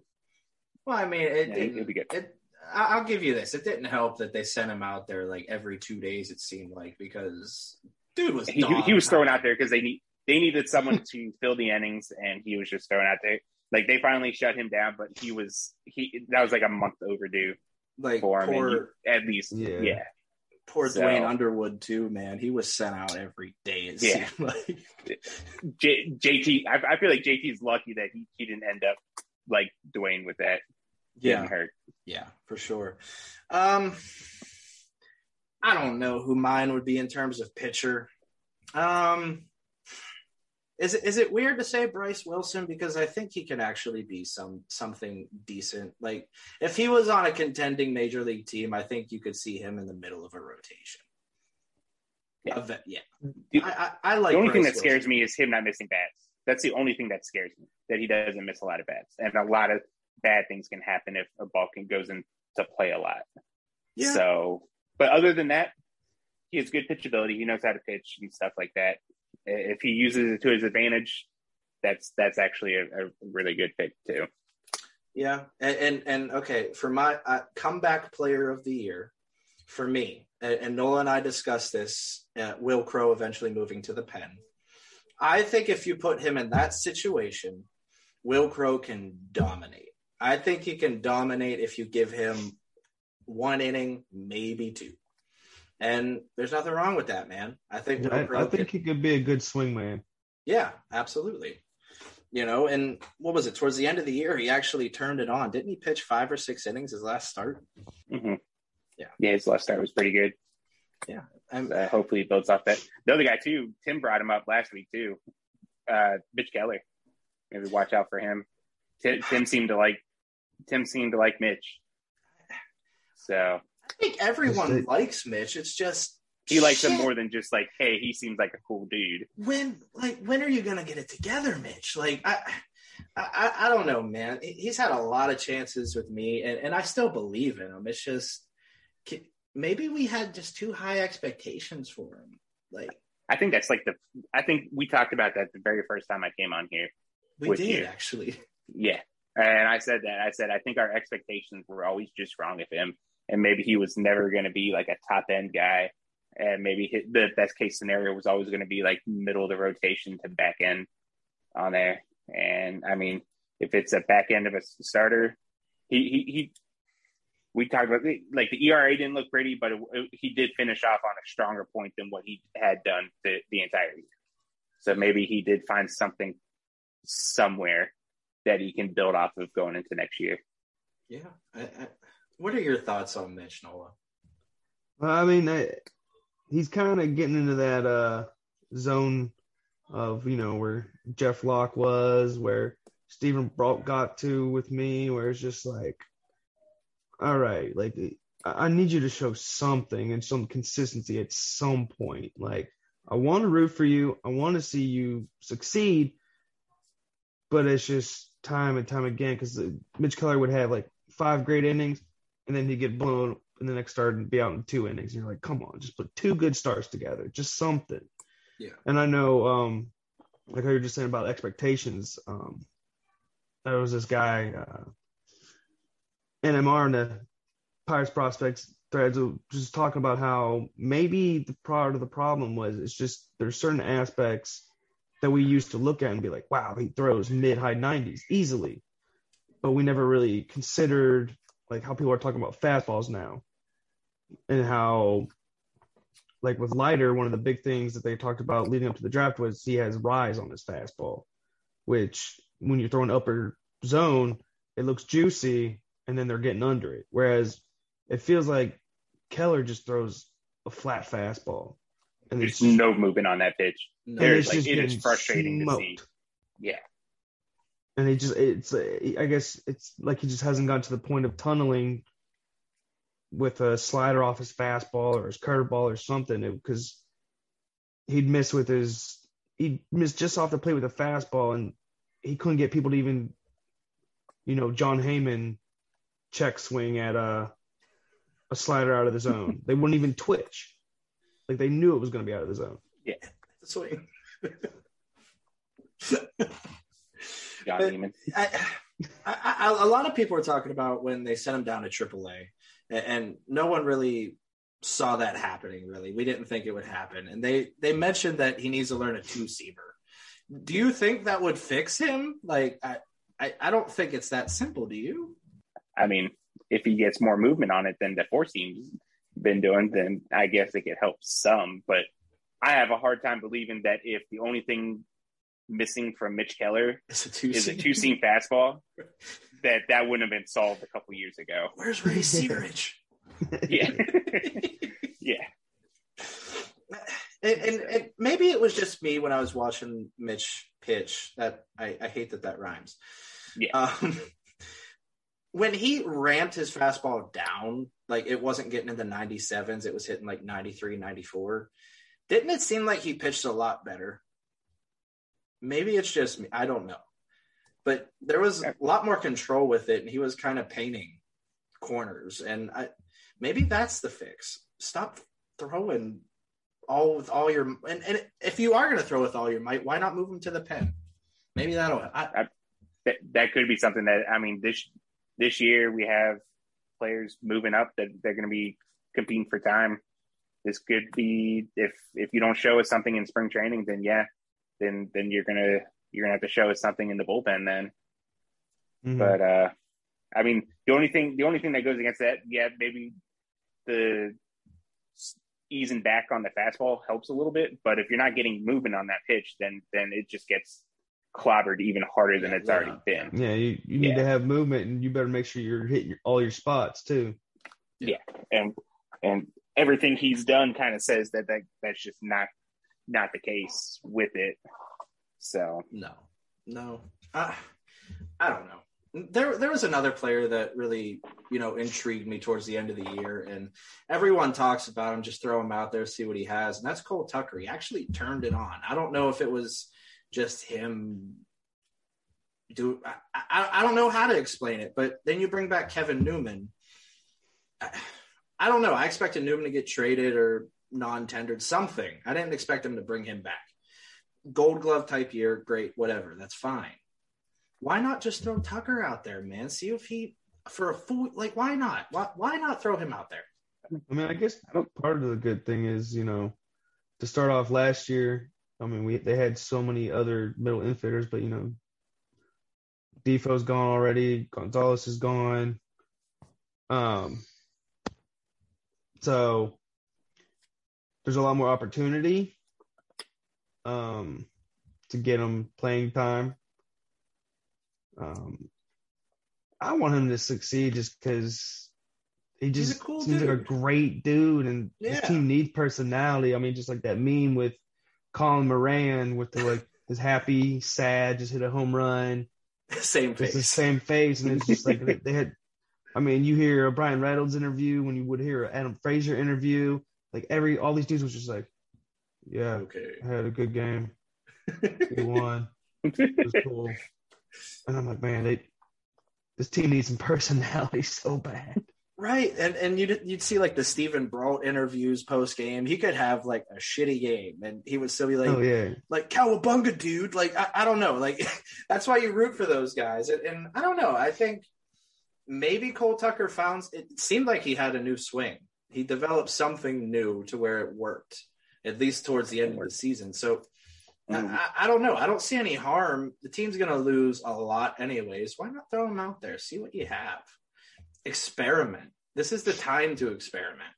well, I mean, it, Yeah, it, he'll be good. it, I- I'll give you this. It didn't help that they sent him out there like every two days. It seemed like because dude was He, he was thrown out there because they need they needed someone to fill the innings, and he was just thrown out there. Like they finally shut him down, but he was he that was like a month overdue like for him. poor he- at least, Yeah. yeah. poor So- Duane Underwood too. Man, he was sent out every day. It Yeah. seemed like. J, JT, I, I feel like JT's lucky that he, he didn't end up like Duane with that Yeah, hurt. yeah, for sure. Um, I don't know who mine would be in terms of pitcher. Um, is it is it weird to say Bryce Wilson because I think he can actually be some something decent. Like if he was on a contending major league team, I think you could see him in the middle of a rotation. Yeah, yeah. Dude, I, I, I, like the only Bryce thing that Wilson. scares me is him not missing bats. That's the only thing that scares me that he doesn't miss a lot of bats, and a lot of bad things can happen if a ball can goes into play a lot. Yeah. So, but other than that, he has good pitchability. He knows how to pitch and stuff like that. If he uses it to his advantage, that's that's actually a, a really good pick too. Yeah, and and, and okay for my uh, comeback player of the year for me, and, and Nola and I discussed this. Uh, Wil Crowe eventually moving to the pen. I think if you put him in that situation, Wil Crowe can dominate. I think he can dominate if you give him one inning, maybe two. And there's nothing wrong with that, man. I think Will I, I think can- he could be a good swing man. yeah, absolutely. You know, and what was it? Towards the end of the year, he actually turned it on. Didn't he pitch five or six innings his last start? hmm Yeah. yeah. His last start was pretty good. Yeah. I'm, Uh, hopefully, he builds off that. The other guy too, Tim brought him up last week too. Uh, Mitch Keller. Maybe watch out for him. Tim, Tim seemed to like. Tim seemed to like Mitch. So I think everyone Just- likes Mitch. It's just he likes him more than just like, hey, he seems like a cool dude. When, like, when are you gonna get it together, Mitch? Like, I, I, I don't know, man. He's had a lot of chances with me, and, and I still believe in him. It's just maybe we had just too high expectations for him. Like, I think that's like the. I think we talked about that the very first time I came on here. we With did you. actually. Yeah. And I said that. I said, I think our expectations were always just wrong with him. And maybe he was never going to be like a top end guy. And maybe he, the best case scenario was always going to be like middle of the rotation to back end on there. And I mean, if it's a back end of a starter, he, he, he we talked about like the ERA didn't look pretty, but it, it- he did finish off on a stronger point than what he had done the, the entire year. So maybe he did find something somewhere that he can build off of going into next year. Yeah. I, what are your thoughts on Mitch Nola? I mean, I, he's kind of getting into that uh, zone of you know where Jeff Locke was, where Steven Brault got to with me, where it's just like, all right, like I I need you to show something and some consistency at some point. Like I want to root for you, I want to see you succeed, but it's just time and time again because Mitch Keller would have like five great innings and then he'd get blown in the next start and be out in two innings. You're like, come on, just put two good starts together, just something. Yeah. And I know, um, like how you're just saying about expectations. Um, there was this guy, uh, NMR in the Pirates prospects threads, just talking about how maybe the part of the problem was it's just there's certain aspects that we used to look at and be like, wow, he throws mid high 90s easily, but we never really considered like how people are talking about fastballs now and how like with Leiter, one of the big things that they talked about leading up to the draft was he has rise on his fastball, which when you're throwing upper zone, it looks juicy and then they're getting under it. Whereas it feels like Keller just throws a flat fastball. And There's it's, no movement on that pitch. No. and There's it's like just it is getting frustrating to see. Yeah. And he just it's I guess it's like he just hasn't gotten to the point of tunneling with a slider off his fastball or his curveball or something because he'd miss with his he'd miss just off the plate with a fastball and he couldn't get people to even you know Jon Heyman check swing at a a slider out of the zone they wouldn't even twitch like they knew it was going to be out of the zone Yeah, Swing. John But- uh, Neiman. I, I, I, a lot of people are talking about when they sent him down to AAA, and, and no one really saw that happening. Really, we didn't think it would happen, and they they mentioned that he needs to learn a two seamer. Do you think that would fix him? Like, I, I, I don't think it's that simple. Do you? I mean, if he gets more movement on it than the four seam's been doing, then I guess it could help some. But I have a hard time believing that if the only thing missing from Mitch Keller It's a two is a two seam fastball, that that wouldn't have been solved a couple years ago. Where's Ray Searage? Yeah. Yeah. And, and, and, maybe it was just me when I was watching Mitch pitch that I, I hate that that rhymes. Yeah. Um, when he ramped his fastball down, like it wasn't getting in the 97s, it was hitting like 93, 94. Didn't it seem like he pitched a lot better? Maybe it's just me. I don't know. But there was a lot more control with it, and he was kind of painting corners. And I, maybe that's the fix. Stop throwing all with all your and, and if you are going to throw with all your might, why not move him to the pen? Maybe that'll. I, that, that could be something that I mean this this year we have players moving up that they're going to be competing for time. This could be if if you don't show us something in spring training, then yeah, then then you're gonna you're gonna have to show us something in the bullpen then. Mm-hmm. But uh, I mean, the only thing the only thing that goes against that, yeah, maybe the easing back on the fastball helps a little bit. But if you're not getting movement on that pitch, then then it just gets clobbered even harder than it's yeah. already been. Yeah, you, you need yeah. to have movement, and you better make sure you're hitting all your spots too. Yeah, and and everything he's done kind of says that, that that's just not not the case with it. So no, no, I I don't know. There there was another player that really you know intrigued me towards the end of the year and everyone talks about him just throw him out there see what he has and that's cole tucker. He actually turned it on. I don't know if it was just him do I, I, I don't know how to explain it but then you bring back kevin newman. I, I don't know. I expected newman to get traded or non-tendered something i didn't expect him to bring him back gold glove type year great whatever that's fine why not just throw Tucker out there, man? See if he for a full like why not? Why why not throw him out there? I mean, I guess part of the good thing is, you know, to start off last year, I mean, we they had so many other middle infielders, but you know, Difo's gone already, Gonzalez is gone. Um so there's a lot more opportunity um to get him playing time um, I want him to succeed just because he just cool seems dude. like a great dude, and yeah. his team needs personality. I mean, just like that meme with Colin Moran with the like his happy, sad, just hit a home run, same face, the same face, and it's just like they, had. I mean, you hear a Bryan Reynolds interview when you would hear an Adam Frazier interview. Like every all these dudes was just like, yeah, okay, I had a good game. we won. It was cool. And I'm like, man, they, this team needs some personality so bad. Right, and and you'd you'd see like the Steven Brault interviews post game. He could have like a shitty game, and he would still be like, "Oh yeah, like cowabunga, dude." Like I, I don't know, like that's why you root for those guys. And, and I don't know. I think maybe Cole Tucker found it seemed like he had a new swing. He developed something new to where it worked, at least towards the end of the season. So Mm. I, I, don't know. I don't see any harm. The team's going to lose a lot anyways. Why not throw them out there? See what you have. Experiment. This is the time to experiment.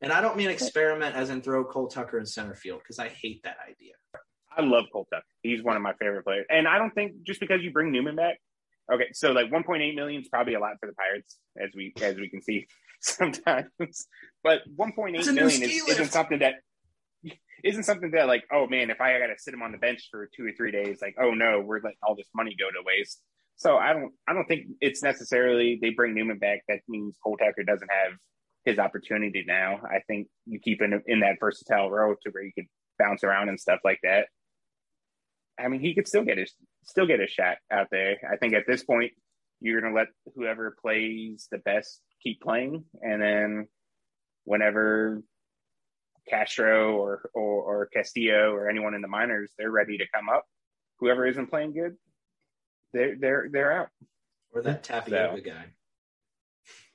And I don't mean experiment as in throw Cole Tucker in center field because I hate that idea. I love Cole Tucker. He's one of my favorite players. And I don't think just because you bring Newman back, okay, so like 1.8 million is probably a lot for the Pirates, as we as we can see sometimes. But 1.8 million is, isn't something that isn't something that like, oh man, if I got to sit him on the bench for two or three days, like, oh no, we're letting all this money go to waste. So I don't, I don't think it's necessarily they bring Newman back. That means Cole Tucker doesn't have his opportunity now. I think you keep him in that versatile role to where you could bounce around and stuff like that. I mean, he could still get his still get a shot out there. I think at this point, you're gonna let whoever plays the best keep playing, and then whenever Castro or, or, or Castillo or anyone in the minors, they're ready to come up. Whoever isn't playing good, they're they're they're out. Or that tapioca so, guy.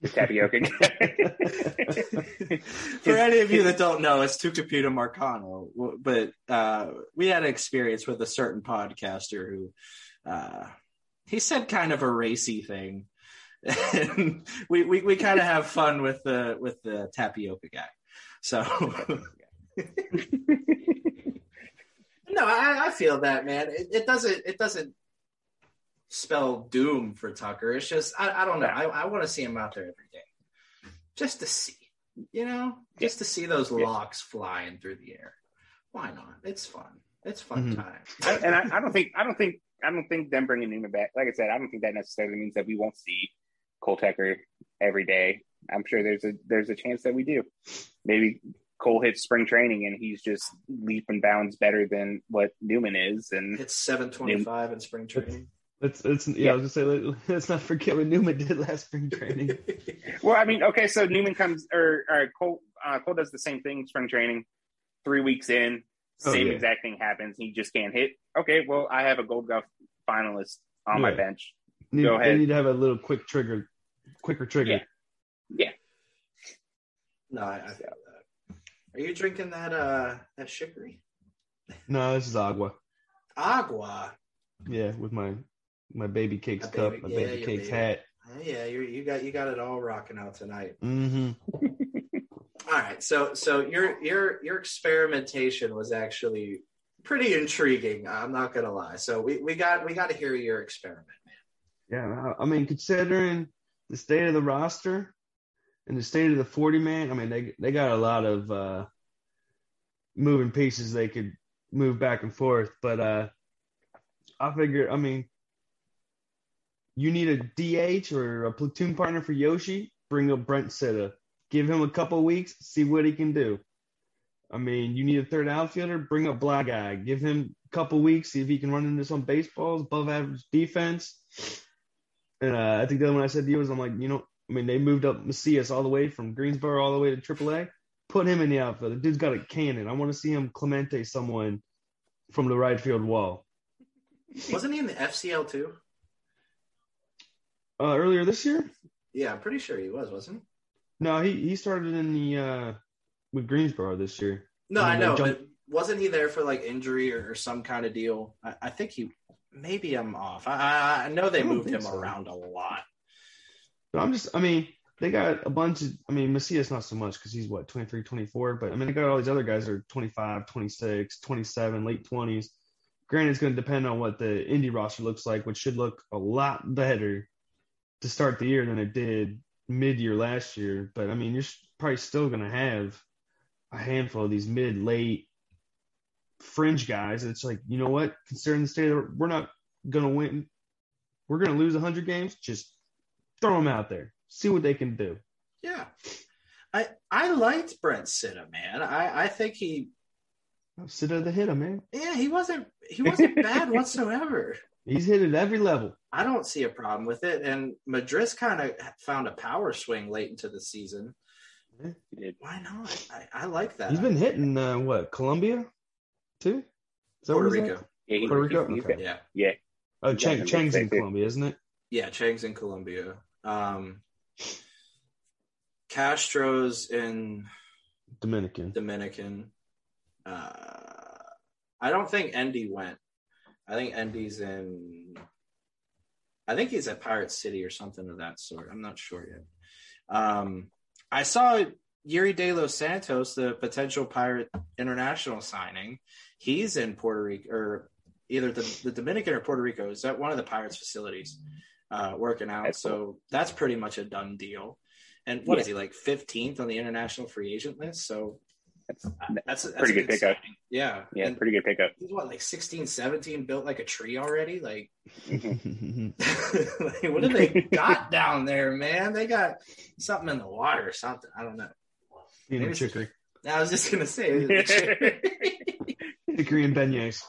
The tapioca guy. For any of you that don't know, it's Tucupita Marcano. But uh, we had an experience with a certain podcaster who uh, he said kind of a racy thing. we, we, we kind of have fun with the with the tapioca guy. So no, I, I, feel that man. It, it, doesn't it doesn't spell doom for Tucker. It's just I, I don't know. I, I want to see him out there every day, just to see. You know, just to see those locks flying through the air. Why not? It's fun. It's fun Mhm. time. and I, I don't think I don't think I don't think them bringing Newman back. Like I said, I don't think that necessarily means that we won't see Cole Tucker every day. I'm sure there's a there's a chance that we do. Maybe Cole hits spring training and he's just leap and bounds better than what Newman is. And It's seven twenty-five in spring training. Let's let's yeah, Yeah. I was gonna say let, let's not forget what Newman did last spring training. well, I mean, okay, so Newman comes or, or Cole uh, Cole does the same thing spring training. Three weeks in, Oh, same yeah. exact thing happens. He just can't hit. Okay, well, I have a Gold Glove finalist on my bench. Need, Go They ahead. need to have a little quick trigger, quicker trigger. Yeah. No, I, I feel that. Are you drinking that uh that chicory? No, this is agua. Agua. Yeah, with my my baby cakes A cup, baby- my yeah, baby your cakes baby. hat. Oh, yeah, you you got you got it all rocking out tonight. Mm-hmm. All right, so so your your your experimentation was actually pretty intriguing. I'm not gonna lie. So we, we got we got to hear your experiment, man. Yeah, I I mean, considering the state of the roster and the state of the forty man, I mean, they they got a lot of uh, moving pieces they could move back and forth. But uh, I figured, I mean, you need a DH or a platoon partner for Yoshi. Bring up Brendt Citta. Give him a couple weeks, see what he can do. I mean, you need a third outfielder. Bring up Black Guy. Give him a couple weeks, see if he can run into some baseballs, above average defense. And uh, I think the other one I said to you was, I'm like, you know, I mean, they moved up Macias all the way from Greensboro all the way to AAA. Put him in the outfield. The dude's got a cannon. I want to see him Clemente someone from the right field wall. Wasn't he in the FCL too? Uh, earlier this year? Yeah, I'm pretty sure he was, wasn't he? No, he he started in the uh, with Greensboro this year. No, I know, jumped- but wasn't he there for like injury or, or some kind of deal? I, I think he. Maybe I'm off. I, I, know they I moved him so. around a lot. But I'm just, I mean, they got a bunch of, I mean, Macias not so much because he's what, 23, 24, but I mean, they got all these other guys that are 25, 26, 27, late 20s. Granted, it's going to depend on what the Indy roster looks like, which should look a lot better to start the year than it did mid year last year. But I mean, you're probably still going to have a handful of these mid, late fringe guys. It's like, you know what? Considering the state of we're not going to win, we're going to lose 100 games. Just throw them out there, see what they can do. Yeah, I I liked Brendt Citta, man. I I think he Sit at the hitter, man. yeah he wasn't he wasn't bad whatsoever. He's hit at every level. I don't see a problem with it. And Madris kind of found a power swing late into the season. He did. Why not? I, I like that. He's been hitting uh, what Colombia, too. Is that Puerto what he's at? Rico. Yeah, he, Puerto Rico? he's- he's Okay. got- Yeah, yeah. Oh, He's Chang, Chang's in. Colombia, isn't it? yeah. Chang's in Colombia. Um, Castro's in Dominican. Dominican. Uh, I don't think Endy went. I think Endy's in. I think he's at Pirate City or something of that sort. I'm not sure yet. Um, I saw Yuri De Los Santos, the potential Pirate international signing. He's in Puerto Rico, or either the, the Dominican or Puerto Rico. Is at one of the Pirates facilities, uh, working out. That's so that's pretty much a done deal. And what Yeah. is he like 15th on the international free agent list? So That's, that's, that's Pretty a good pickup. signing. Yeah. yeah, And pretty good pickup. he's what, like 16, 17, built like a tree already? Like, like, what do they got down there, man? They got something in the water or something. I don't know. a chicory. I was just going to say. Chicory and beignets.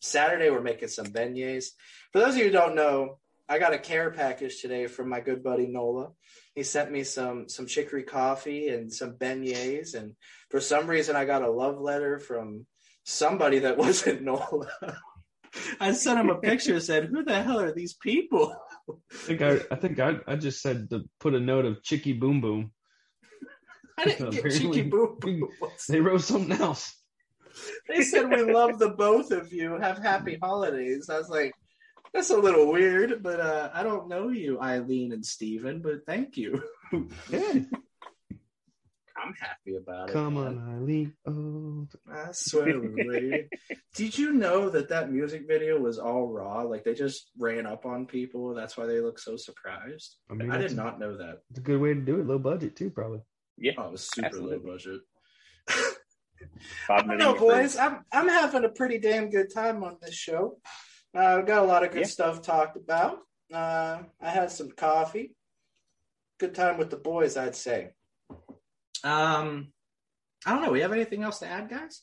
Saturday, we're making some beignets. For those of you who don't know, I got a care package today from my good buddy Nola. He sent me some some chicory coffee and some beignets, and for some reason, I got a love letter from somebody that wasn't Nola. I sent him a picture and said, "Who the hell are these people?" I think I, I think I, I just said to put a note of Chicky Boom Boom. I didn't get Apparently- cheeky boo boo. They wrote something else. They said we love the both of you. Have happy holidays. I was like, that's a little weird, but uh, I don't know you, Eileen and Steven, but thank you. Yeah. I'm happy about it. Come man. on, Eileen. Oh, I swear, lady. Did you know that that music video was all raw? Like they just ran up on people. That's why they look so surprised. I mean, I did not know that. It's a good way to do it. Low budget too, probably. Yeah, Oh, it was super Absolutely. low budget. Bob I don't know, boys. I'm I'm having a pretty damn good time on this show. Uh, we've got a lot of good Yeah. stuff talked about. Uh, I had some coffee. Good time with the boys, I'd say. Um, I don't know. We have anything else to add, guys?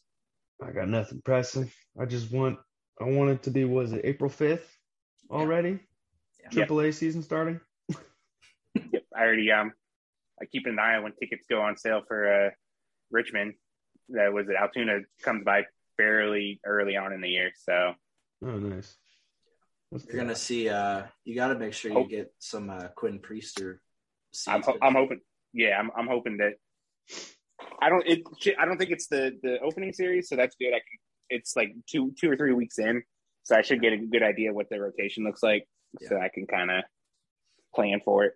I got nothing pressing. I just want. I want it to be. Was it April fifth already? Yeah. Triple A season starting. Yep, I already um, I keep an eye on when tickets go on sale for uh Richmond. That was it. Altoona comes by fairly early on in the year, so Oh, nice. That's You're gonna see. Uh, you got to make sure you Hope- get some uh, Quinn Priester. I'm ho- I'm hoping. Yeah, I'm I'm hoping that. I don't. It. I don't think it's the the opening series, so that's good. I can. It's like two two or three weeks in, so I should get a good idea what the rotation looks like, so I can kind of plan for it.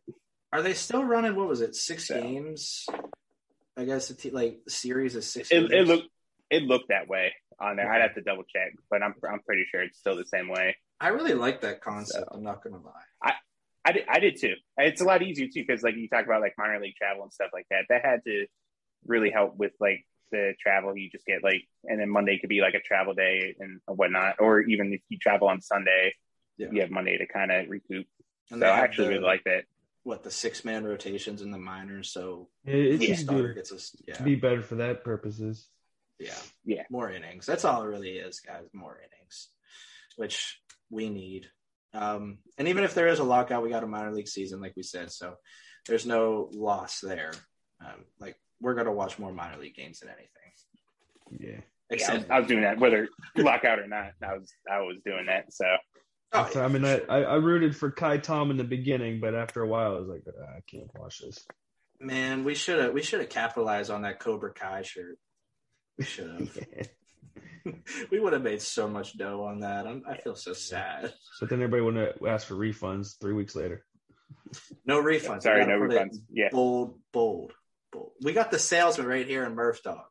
Are they still running? What was it? Six So. games. I guess t- like series is six. It, it looked it looked that way on there. I'd have to double check, but I'm I'm pretty sure it's still the same way. I really like that concept. I'm not gonna lie. I did, I did too. It's a lot easier too because like you talk about like minor league travel and stuff like that. That had to really help with like the travel. You just get like, and then Monday could be like a travel day and whatnot, or even if you travel on Sunday, Yeah. you have Monday to kind of recoup. And So I actually the- really like that. What the six man rotations in the minors. So It, it should starter do, gets us. Yeah, be better for that purposes. yeah, Yeah. More innings. That's all it really is, guys. More innings, which we need. Um, and even if there is a lockout, we got a minor league season, like we said. So there's no loss there. Um, like we're gonna watch more minor league games than anything. Yeah. Yeah, I, was, I was doing that whether lockout or not. I was I was doing that. So oh, So, yeah, I mean, I, sure. I, I rooted for Kai Tom in the beginning, but after a while, I was like, "Ah, I can't watch this. man, we should have we should have capitalized on that Cobra Kai shirt. We should have. we would have made so much dough on that. I'm, I feel so sad. but then everybody would ask for refunds three weeks later. No refunds. sorry, We gotta no refunds. Yeah, Bold, bold, bold. We got the salesman right here in Murph Dog.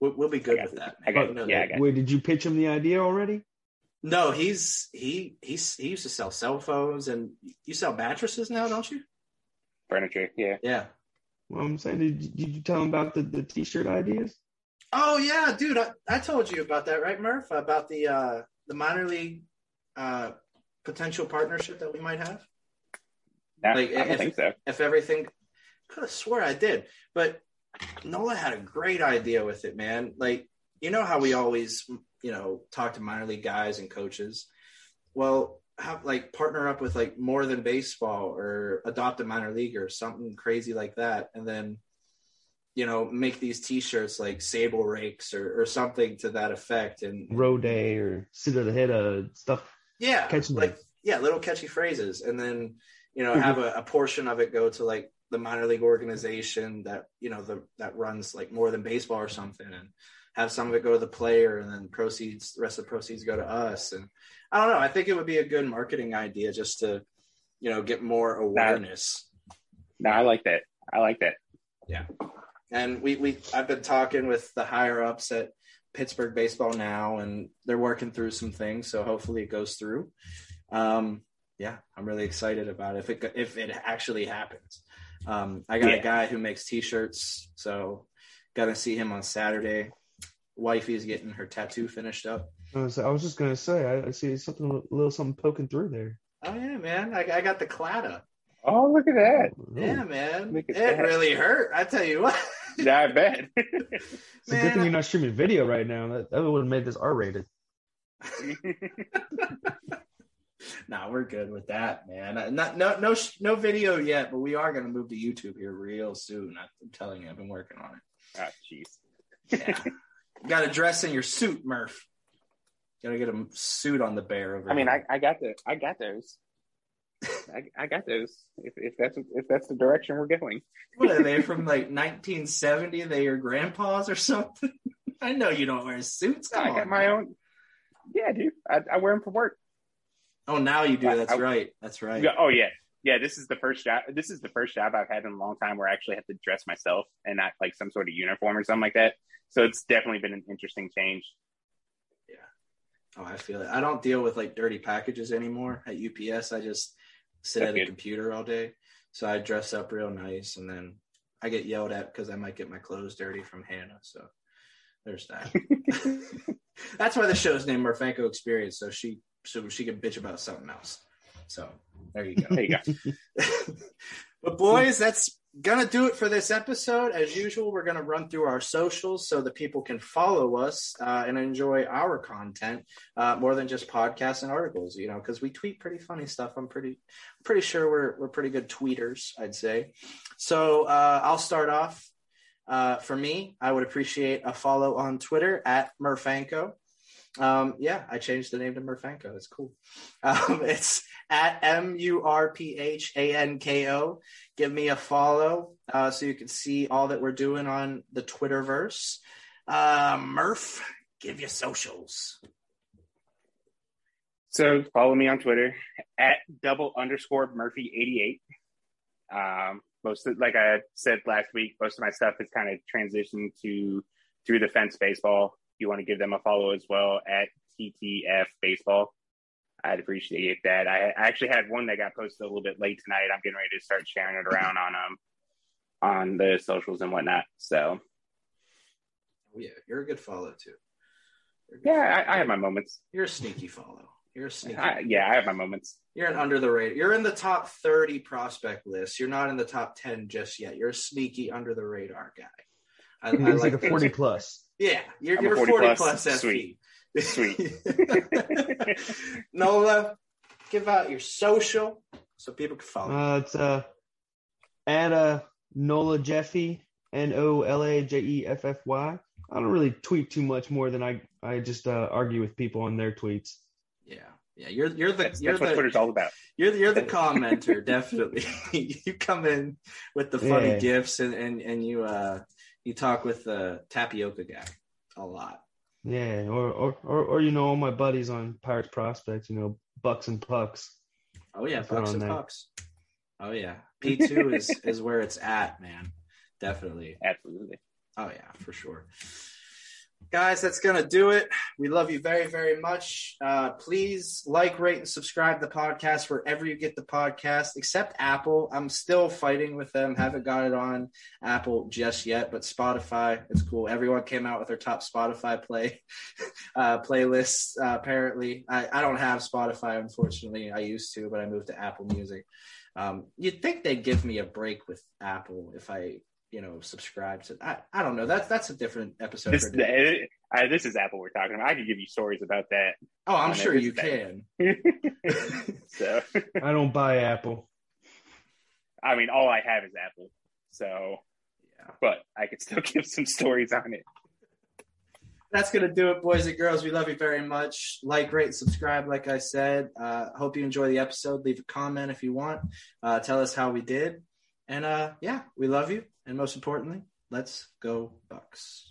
We'll, we'll be good I got with that. I got You know yeah, I got Wait, did you pitch him the idea already? No, he's he he's he used to sell cell phones and you sell mattresses now, don't you? furniture. Yeah, Yeah. Well, I'm saying, did, you- did you tell him about the, the t-shirt ideas? Oh yeah, dude. I, I told you about that, right, Murph? About the uh the minor league uh potential partnership that we might have. Nah, Like, I don't if- think so. if everything could have swore I did, but Nola had a great idea with it, man. Like, you know how we always, you know, talk to minor league guys and coaches. Well, have like partner up with like more than baseball or adopt a minor league or something crazy like that, and then you know make these T-shirts like Sable Rakes or, or something to that effect. And Row day or sit at the head of stuff. yeah, Catchy like yeah, little catchy phrases, and then you know have a, a portion of it go to like the minor league organization that you know the that runs like more than baseball or something, and have some of it go to the player, and then proceeds the rest of the proceeds go to us. And I don't know, I think it would be a good marketing idea just to you know get more awareness. No, I like that. I like that. Yeah. And we we I've been talking with the higher ups at Pittsburgh Baseball now, and they're working through some things. So hopefully it goes through. Um, yeah, I'm really excited about it if it if it actually happens. Um, I got Yeah. a guy who makes T-shirts, so gonna see him on Saturday. Wifey's getting her tattoo finished up. I was, I was just gonna say, I, I see something, a little something poking through there. Oh yeah, man! I, I got the clada. Oh, look at that. Yeah, man. Look It that. really hurt. I tell you what. Yeah, I bet. It's a good Man, thing you're not streaming video right now. That, that would have made this R-rated. nah, we're good with that, man. Not no no no video yet, but we are gonna move to YouTube here real soon. I'm telling you, I've been working on it. oh, jeez. Yeah. Got to dress in your suit, Murph. Got to get a suit on the bear over. I mean. I, I got the, I got those. I, I got those. If, if that's if that's the direction we're going. what are they from like 1970? They your grandpas or something? I know you don't wear suits. Come I got my man. own. Yeah, dude. I, I wear them for work. Oh, now you do. That's I- right. That's right. Oh yeah. yeah, this is the first job. This is the first job I've had in a long time where I actually have to dress myself and not like some sort of uniform or something like that. So it's definitely been an interesting change. Yeah. Oh, I feel it. I don't deal with like dirty packages anymore at UPS. I just sit That's at a computer all day. So I dress up real nice and then I get yelled at because I might get my clothes dirty from Hannah. So there's that. That's why the show's named Murphanko Experience. So she so she can bitch about something else. So there you go. There you go. but boys, that's gonna do it for this episode. As usual, we're gonna run through our socials so that people can follow us uh, and enjoy our content uh, more than just podcasts and articles. You know, because we tweet pretty funny stuff. I'm pretty pretty sure we're we're pretty good tweeters. I'd say. So uh, I'll start off. Uh, for me, I would appreciate a follow on Twitter at Murphanko. Um, yeah, I changed the name to Murphanko. It's cool. Um, it's at M U R P H A N K O. Give me a follow uh, so you can see all that we're doing on the Twitterverse. Uh, Murph, give your socials. So follow me on Twitter at double underscore Murphy eighty eight. Um, most of, like I said last week, most of my stuff is kind of transitioned to through the fence baseball. If you want to give them a follow as well at TTF baseball, I'd appreciate that. I, I actually had one that got posted a little bit late tonight. I'm getting ready to start sharing it around on um on the socials and whatnot. So Oh, yeah, you're a good follow too. Good yeah, follow. I, I have my moments. You're a sneaky follow. You're a sneaky. I, yeah, I have my moments. You're an under the radar. You're in the top 30 prospect list. You're not in the top 10 just yet. You're a sneaky under the radar guy. I, I He's like a 40 plus. Yeah, you're, I'm you're 40 40, plus. plus, SP. Sweet. Sweet. Nola, give out your social so people can follow. Uh, it's uh, at uh, Nola Jeffy, N O L A J E F F Y. I don't really tweet too much more than I I just uh, argue with people on their tweets. yeah, yeah. You're you're the That's, you're that's what the Twitter's all about. you're the, you're the commenter. definitely, you come in with the funny Yeah. gifts and and and you uh you talk with the tapioca guy a lot. Yeah, or or or, or you know all my buddies on Pirates Prospect, you know Bucks and Pucks. Oh yeah, Throw bucks and there. pucks. Oh yeah, P two is is where it's at, man. Definitely. Absolutely. Oh yeah, for sure. Guys, that's gonna do it. We love you very, very much. Uh, please like, rate, and subscribe to the podcast wherever you get the podcast, except Apple. I'm still fighting with them. Haven't got it on Apple just yet, but Spotify, it's cool. Everyone came out with their top Spotify play uh, playlists. Uh, apparently, I, I don't have Spotify, unfortunately. I used to, but I moved to Apple Music. Um, you'd think they'd give me a break with Apple if I you know, subscribe to. I, I don't know. That's that's a different episode. This, for a different- uh, this is Apple we're talking about. I could give you stories about that. oh, I'm sure you This can. so, I don't buy Apple. I mean, all I have is Apple. So, yeah, but I could still give some stories on it. that's gonna do it, boys and girls. We love you very much. Like, rate, subscribe. Like I said, uh, hope you enjoy the episode. Leave a comment if you want. Uh, tell us how we did, and uh, yeah, we love you. And most importantly, let's go Bucs.